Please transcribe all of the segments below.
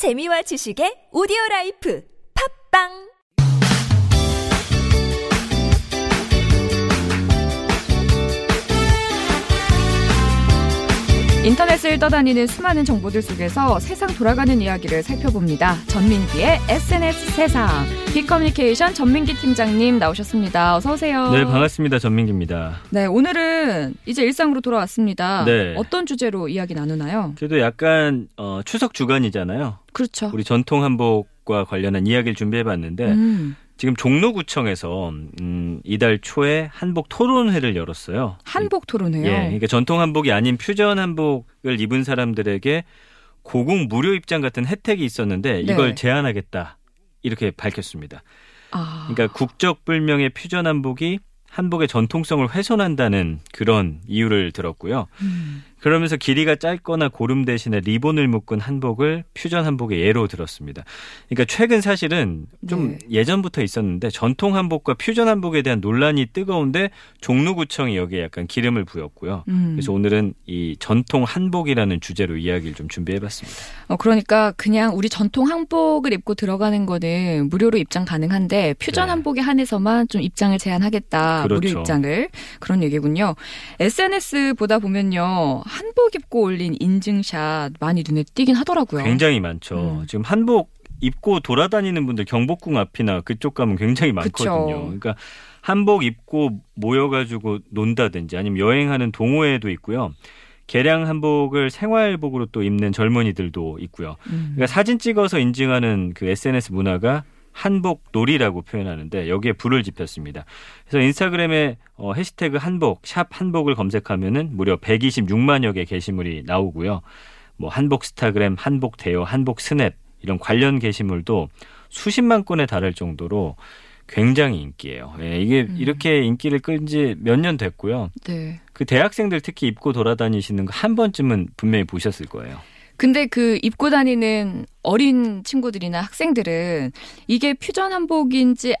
재미와 지식의 오디오 라이프. 팟빵 인터넷을 떠다니는 수많은 정보들 속에서 세상 돌아가는 이야기를 살펴봅니다. 전민기의 SNS 세상. 빅커뮤니케이션 전민기 팀장님 나오셨습니다. 어서 오세요. 네, 반갑습니다. 전민기입니다. 네, 오늘은 이제 일상으로 돌아왔습니다. 네. 어떤 주제로 이야기 나누나요? 그래도 약간 어, 추석 주간이잖아요. 그렇죠. 우리 전통 한복과 관련한 이야기를 준비해봤는데 음, 지금 종로구청에서 음, 이달 초에 한복 토론회를 열었어요. 한복 토론회요. 예, 그러니까 전통 한복이 아닌 퓨전 한복을 입은 사람들에게 고궁 무료 입장 같은 혜택이 있었는데 네. 이걸 제한하겠다 이렇게 밝혔습니다. 아, 그러니까 국적 불명의 퓨전 한복이 한복의 전통성을 훼손한다는 그런 이유를 들었고요. 음, 그러면서 길이가 짧거나 고름 대신에 리본을 묶은 한복을 퓨전 한복의 예로 들었습니다. 그러니까 최근 사실은 좀 네. 예전부터 있었는데 전통 한복과 퓨전 한복에 대한 논란이 뜨거운데 종로구청이 여기에 약간 기름을 부였고요. 음. 그래서 오늘은 이 전통 한복이라는 주제로 이야기를 좀 준비해봤습니다. 어, 그러니까 그냥 우리 전통 한복을 입고 들어가는 거는 무료로 입장 가능한데 퓨전 네. 한복에 한해서만 좀 입장을 제한하겠다. 무료 그렇죠. 입장을. 그런 얘기군요. SNS 보다 보면요. 한복 입고 올린 인증샷 많이 눈에 띄긴 하더라고요. 굉장히 많죠. 음. 지금 한복 입고 돌아다니는 분들 경복궁 앞이나 그쪽 가면 굉장히 많거든요. 그쵸. 그러니까 한복 입고 모여가지고 논다든지 아니면 여행하는 동호회도 있고요. 개량 한복을 생활복으로 또 입는 젊은이들도 있고요. 음. 그러니까 사진 찍어서 인증하는 그 SNS 문화가 한복 놀이라고 표현하는데 여기에 불을 지폈습니다. 그래서 인스타그램에 어, 해시태그 한복, 샵 한복을 검색하면은 무려 126만여 개 게시물이 나오고요. 뭐 한복 스타그램, 한복 대여, 한복 스냅 이런 관련 게시물도 수십만 건에 달할 정도로 굉장히 인기예요. 예, 이게 음. 이렇게 인기를 끌 지 몇 년 됐고요. 네. 그 대학생들 특히 입고 돌아다니시는 거 한 번쯤은 분명히 보셨을 거예요. 근데 그 입고 다니는 어린 친구들이나 학생들은 이게 퓨전 한복인지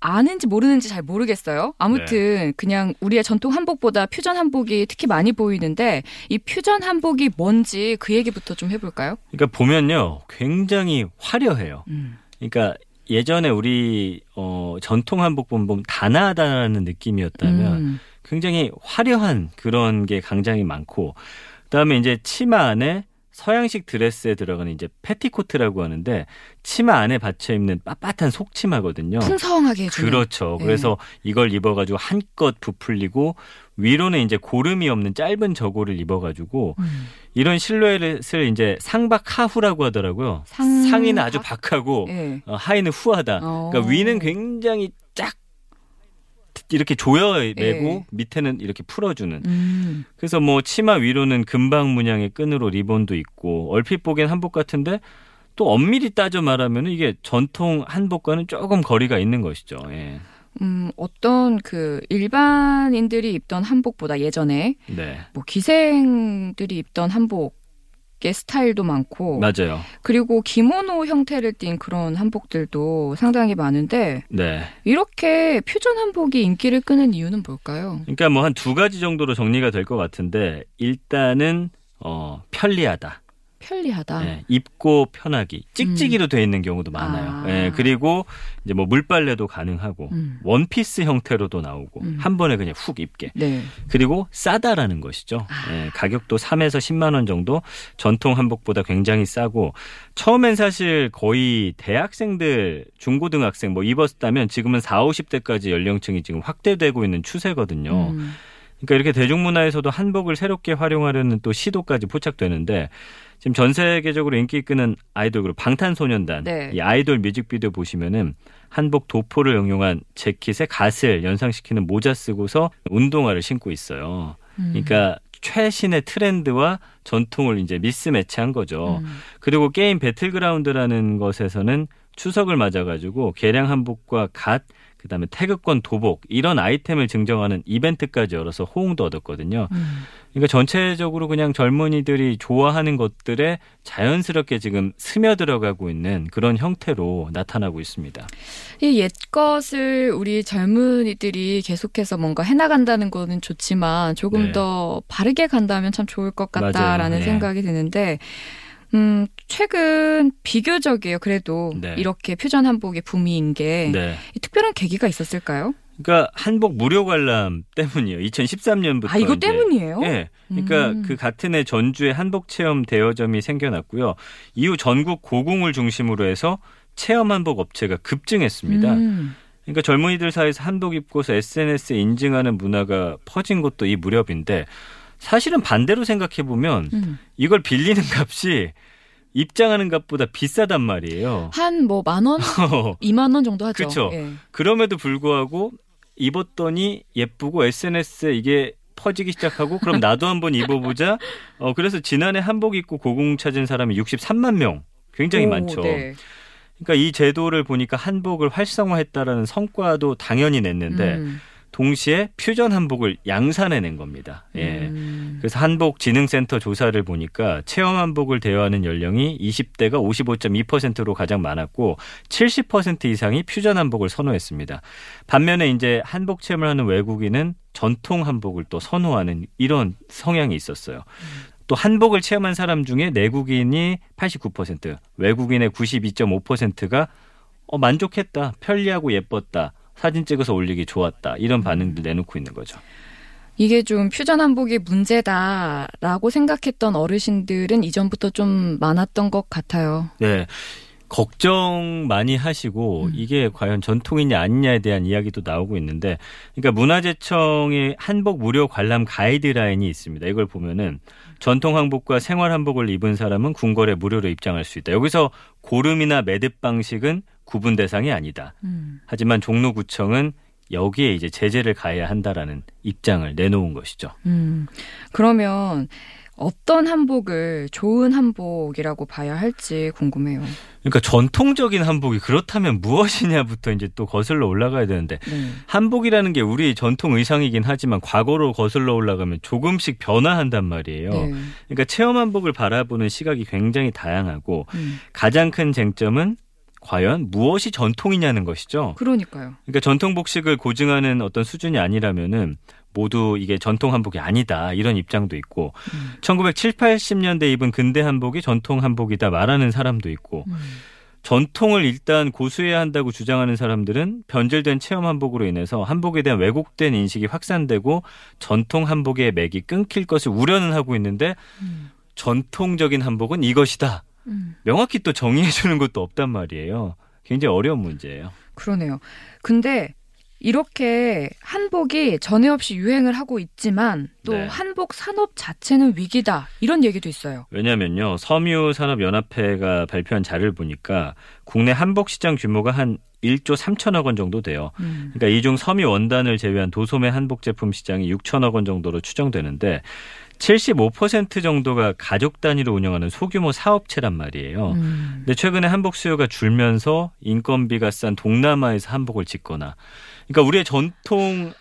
아는지 모르는지 잘 모르겠어요. 아무튼 네. 그냥 우리의 전통 한복보다 퓨전 한복이 특히 많이 보이는데 이 퓨전 한복이 뭔지 그 얘기부터 좀 해볼까요? 그러니까 보면요, 굉장히 화려해요. 음. 그러니까 예전에 우리 어, 전통 한복 보면 단아하다는 느낌이었다면 음. 굉장히 화려한 그런 게 굉장히 많고 그다음에 이제 치마 안에 서양식 드레스에 들어가는 이제 패티코트라고 하는데 치마 안에 받쳐 입는 빳빳한 속치마거든요. 풍성하게 해주는. 그렇죠. 네. 그래서 이걸 입어가지고 한껏 부풀리고 위로는 이제 고름이 없는 짧은 저고를 입어가지고 음. 이런 실루엣을 이제 상박 하후라고 하더라고요. 상- 상의는 아주 박하고 예. 어, 하의는 후하다. 어. 그러니까 위는 굉장히 쫙 이렇게 조여내고 예. 밑에는 이렇게 풀어주는. 음. 그래서 뭐 치마 위로는 금방 문양의 끈으로 리본도 있고 얼핏 보기엔 한복 같은데 또 엄밀히 따져 말하면 이게 전통 한복과는 조금 거리가 있는 것이죠. 예. 음, 어떤 그 일반인들이 입던 한복보다 예전에 네. 뭐 기생들이 입던 한복 의 스타일도 많고 맞아요. 그리고 기모노 형태를 띈 그런 한복들도 상당히 많은데 네. 이렇게 퓨전 한복이 인기를 끄는 이유는 뭘까요? 그러니까 뭐 한 두 가지 정도로 정리가 될 것 같은데 일단은 어 편리하다. 편리하다. 예, 입고 편하기. 찍찍이로 돼 있는 경우도 많아요. 아. 예, 그리고 이제 뭐 물빨래도 가능하고 음. 원피스 형태로도 나오고 음. 한 번에 그냥 훅 입게. 네. 그리고 싸다라는 것이죠. 아. 예, 가격도 3에서 10만 원 정도 전통 한복보다 굉장히 싸고 처음엔 사실 거의 대학생들, 중고등학생 뭐 입었다면 지금은 4, 50대까지 연령층이 지금 확대되고 있는 추세거든요. 음. 그러니까 이렇게 대중문화에서도 한복을 새롭게 활용하려는 또 시도까지 포착되는데 지금 전 세계적으로 인기 끄는 아이돌 그룹 방탄소년단 네. 이 아이돌 뮤직비디오 보시면은 한복 도포를 응용한 재킷에 갓을 연상시키는 모자 쓰고서 운동화를 신고 있어요. 음. 그러니까 최신의 트렌드와 전통을 이제 미스매치한 거죠. 음. 그리고 게임 배틀그라운드라는 것에서는 추석을 맞아가지고 개량 한복과 갓 그다음에 태극권 도복 이런 아이템을 증정하는 이벤트까지 열어서 호응도 얻었거든요. 음. 그러니까 전체적으로 그냥 젊은이들이 좋아하는 것들에 자연스럽게 지금 스며들어가고 있는 그런 형태로 나타나고 있습니다. 이 옛것을 우리 젊은이들이 계속해서 뭔가 해나간다는 거는 좋지만 조금 네. 더 바르게 간다면 참 좋을 것 같다라는 맞아요. 네. 생각이 드는데 음, 최근 비교적이에요. 그래도 네. 이렇게 퓨전 한복이 붐인 게 네. 특별한 계기가 있었을까요? 그러니까 한복 무료 관람 때문이에요. 2013년부터. 아, 이거 때문이에요? 예. 그러니까 음. 그 같은 해 전주에 한복 체험 대여점이 생겨났고요. 이후 전국 고궁을 중심으로 해서 체험 한복 업체가 급증했습니다. 음. 그러니까 젊은이들 사이에서 한복 입고서 SNS에 인증하는 문화가 퍼진 것도 이 무렵인데 사실은 반대로 생각해 보면 음. 이걸 빌리는 값이 입장하는 값보다 비싸단 말이에요. 한 뭐 만 원, 이만 원 정도 하죠. 그쵸. 예. 그럼에도 불구하고 입었더니 예쁘고 SNS에 이게 퍼지기 시작하고 그럼 나도 한번 입어보자. 어 그래서 지난해 한복 입고 고궁 찾은 사람이 63만 명. 굉장히 오, 많죠. 네. 그러니까 이 제도를 보니까 한복을 활성화했다라는 성과도 당연히 냈는데 음. 동시에 퓨전 한복을 양산해낸 겁니다. 예. 음. 그래서 한복진흥센터 조사를 보니까 체험 한복을 대여하는 연령이 20대가 55.2%로 가장 많았고 70% 이상이 퓨전 한복을 선호했습니다. 반면에 이제 한복 체험을 하는 외국인은 전통 한복을 또 선호하는 이런 성향이 있었어요. 또 한복을 체험한 사람 중에 내국인이 89%, 외국인의 92.5%가 어, 만족했다, 편리하고 예뻤다, 사진 찍어서 올리기 좋았다 이런 반응들 내놓고 있는 거죠. 이게 좀 퓨전 한복이 문제다라고 생각했던 어르신들은 이전부터 좀 많았던 것 같아요. 네. 걱정 많이 하시고 음. 이게 과연 전통이냐 아니냐에 대한 이야기도 나오고 있는데 그러니까 문화재청의 한복 무료 관람 가이드라인이 있습니다. 이걸 보면은 전통 한복과 생활 한복을 입은 사람은 궁궐에 무료로 입장할 수 있다. 여기서 고름이나 매듭 방식은 구분 대상이 아니다. 음. 하지만 종로구청은 여기에 이제 제재를 가해야 한다라는 입장을 내놓은 것이죠. 음. 그러면 어떤 한복을 좋은 한복이라고 봐야 할지 궁금해요. 그러니까 전통적인 한복이 그렇다면 무엇이냐부터 이제 또 거슬러 올라가야 되는데 네. 한복이라는 게 우리 전통 의상이긴 하지만 과거로 거슬러 올라가면 조금씩 변화한단 말이에요. 네. 그러니까 체험 한복을 바라보는 시각이 굉장히 다양하고 음. 가장 큰 쟁점은 과연 무엇이 전통이냐는 것이죠. 그러니까요. 그러니까 전통 복식을 고증하는 어떤 수준이 아니라면은 모두 이게 전통 한복이 아니다 이런 입장도 있고 음. 1970, 80년대 입은 근대 한복이 전통 한복이다 말하는 사람도 있고 음. 전통을 일단 고수해야 한다고 주장하는 사람들은 변질된 체험 한복으로 인해서 한복에 대한 왜곡된 인식이 확산되고 전통 한복의 맥이 끊길 것을 우려는 하고 있는데 음. 전통적인 한복은 이것이다. 음. 명확히 또 정의해 주는 것도 없단 말이에요. 굉장히 어려운 문제예요. 그러네요. 근데 이렇게 한복이 전에 없이 유행을 하고 있지만 또 네. 한복 산업 자체는 위기다 이런 얘기도 있어요. 왜냐면요. 섬유산업연합회가 발표한 자료를 보니까 국내 한복 시장 규모가 한 1조 3천억 원 정도 돼요. 음. 그러니까 이 중 섬유 원단을 제외한 도소매 한복 제품 시장이 6천억 원 정도로 추정되는데 75% 정도가 가족 단위로 운영하는 소규모 사업체란 말이에요. 음. 근데 최근에 한복 수요가 줄면서 인건비가 싼 동남아에서 한복을 짓거나 그러니까 우리의 전통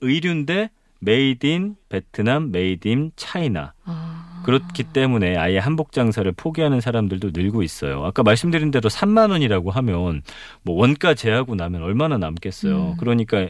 의류인데 made in Vietnam, made in China 아. 그렇기 때문에 아예 한복 장사를 포기하는 사람들도 늘고 있어요. 아까 말씀드린 대로 3만 원이라고 하면 뭐 원가 제하고 나면 얼마나 남겠어요. 음. 그러니까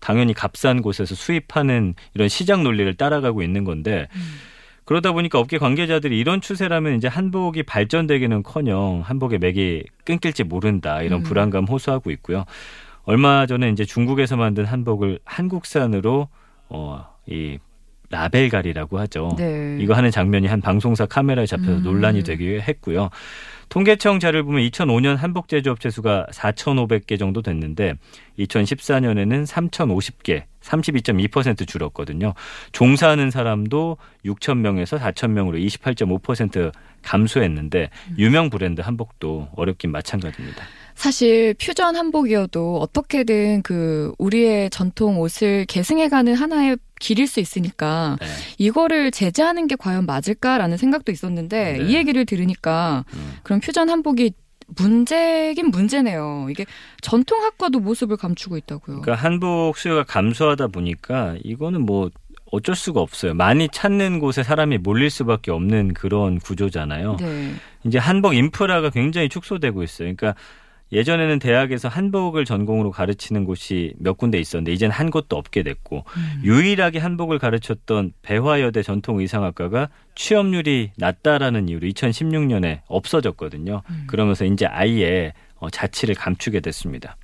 당연히 값싼 곳에서 수입하는 이런 시장 논리를 따라가고 있는 건데 음. 그러다 보니까 업계 관계자들이 이런 추세라면 이제 한복이 발전되기는커녕 한복의 맥이 끊길지 모른다 이런 음. 불안감 호소하고 있고요. 얼마 전에 이제 중국에서 만든 한복을 한국산으로 어이 라벨갈이라고 하죠. 네. 이거 하는 장면이 한 방송사 카메라에 잡혀서 음. 논란이 되기도 했고요. 통계청 자료를 보면 2005년 한복 제조업체 수가 4,500개 정도 됐는데 2014년에는 3,050개, 32.2% 줄었거든요. 종사하는 사람도 6,000명에서 4,000명으로 28.5% 감소했는데 유명 브랜드 한복도 어렵긴 마찬가지입니다. 사실 퓨전 한복이어도 어떻게든 그 우리의 전통 옷을 계승해가는 하나의 길일 수 있으니까 네. 이거를 제재하는 게 과연 맞을까라는 생각도 있었는데 네. 이 얘기를 들으니까 음. 그럼 퓨전 한복이 문제긴 문제네요. 이게 전통 학과도 모습을 감추고 있다고요. 그러니까 한복 수요가 감소하다 보니까 이거는 뭐 어쩔 수가 없어요. 많이 찾는 곳에 사람이 몰릴 수밖에 없는 그런 구조잖아요. 네. 이제 한복 인프라가 굉장히 축소되고 있어요. 그러니까 예전에는 대학에서 한복을 전공으로 가르치는 곳이 몇 군데 있었는데 이젠 한 곳도 없게 됐고 음. 유일하게 한복을 가르쳤던 배화여대 전통의상학과가 취업률이 낮다라는 이유로 2016년에 없어졌거든요. 음. 그러면서 이제 아예 어, 자치를 감추게 됐습니다.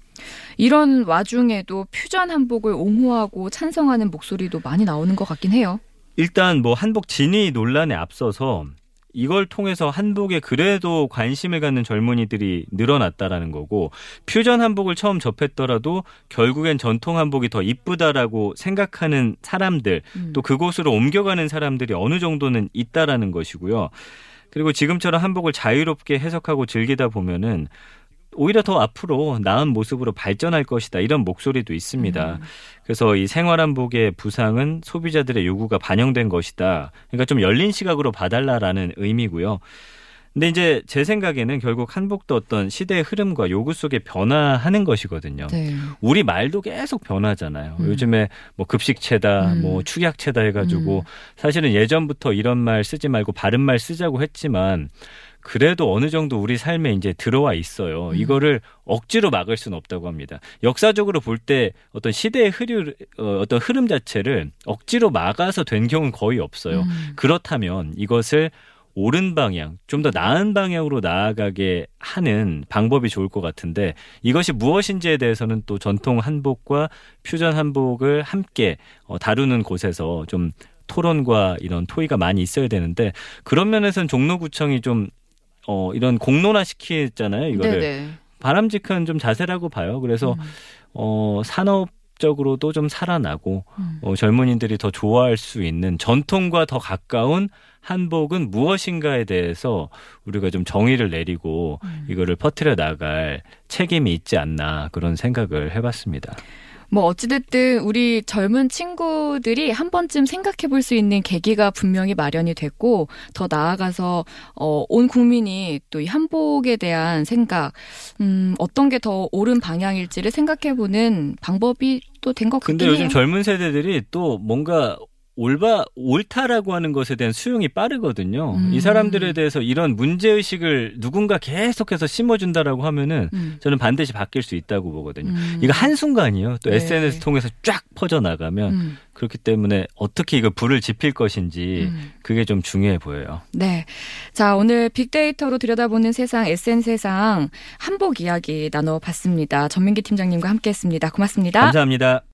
이런 와중에도 퓨전 한복을 옹호하고 찬성하는 목소리도 많이 나오는 것 같긴 해요. 일단 뭐 한복 진위 논란에 앞서서 이걸 통해서 한복에 그래도 관심을 갖는 젊은이들이 늘어났다라는 거고 퓨전 한복을 처음 접했더라도 결국엔 전통 한복이 더 이쁘다라고 생각하는 사람들 음. 또 그곳으로 옮겨가는 사람들이 어느 정도는 있다라는 것이고요. 그리고 지금처럼 한복을 자유롭게 해석하고 즐기다 보면은 오히려 더 앞으로 나은 모습으로 발전할 것이다 이런 목소리도 있습니다. 음. 그래서 이 생활한복의 부상은 소비자들의 요구가 반영된 것이다. 그러니까 좀 열린 시각으로 봐달라라는 의미고요. 근데 이제 제 생각에는 결국 한복도 어떤 시대의 흐름과 요구 속에 변화하는 것이거든요. 네. 우리 말도 계속 변하잖아요. 음. 요즘에 뭐 급식체다, 음. 뭐 축약체다 해가지고 음. 사실은 예전부터 이런 말 쓰지 말고 바른 말 쓰자고 했지만 그래도 어느 정도 우리 삶에 이제 들어와 있어요. 음. 이거를 억지로 막을 수는 없다고 합니다. 역사적으로 볼 때 어떤 시대의 흐름, 어, 어떤 흐름 자체를 억지로 막아서 된 경우는 거의 없어요. 음. 그렇다면 이것을 옳은 방향, 좀 더 나은 방향으로 나아가게 하는 방법이 좋을 것 같은데 이것이 무엇인지에 대해서는 또 전통 한복과 퓨전 한복을 함께 어, 다루는 곳에서 좀 토론과 이런 토의가 많이 있어야 되는데 그런 면에서는 종로구청이 좀 어, 이런 공론화 시키잖아요. 이거를 네네. 바람직한 좀 자세라고 봐요. 그래서 음. 어, 산업 적으로도 좀 살아나고 음. 어, 젊은이들이 더 좋아할 수 있는 전통과 더 가까운 한복은 무엇인가에 대해서 우리가 좀 정의를 내리고 음. 이거를 퍼뜨려 나갈 책임이 있지 않나 그런 생각을 해봤습니다. 뭐 어찌됐든 우리 젊은 친구들이 한 번쯤 생각해 볼 수 있는 계기가 분명히 마련이 됐고 더 나아가서 어, 온 국민이 또 이 한복에 대한 생각 음, 어떤 게 더 옳은 방향일지를 생각해 보는 방법이 또 된 것 같긴 근데 해요. 요즘 젊은 세대들이 또 뭔가 올바 옳다라고 하는 것에 대한 수용이 빠르거든요. 음. 이 사람들에 대해서 이런 문제 의식을 누군가 계속해서 심어준다라고 하면은 음. 저는 반드시 바뀔 수 있다고 보거든요. 음. 이거 한 순간이요. 또 네. SNS 통해서 쫙 퍼져 나가면 음. 그렇기 때문에 어떻게 이거 불을 지필 것인지 음. 그게 좀 중요해 보여요. 네. 자, 오늘 빅데이터로 들여다보는 세상, SN 세상 한복 이야기 나눠봤습니다. 전민기 팀장님과 함께 했습니다. 고맙습니다. 감사합니다.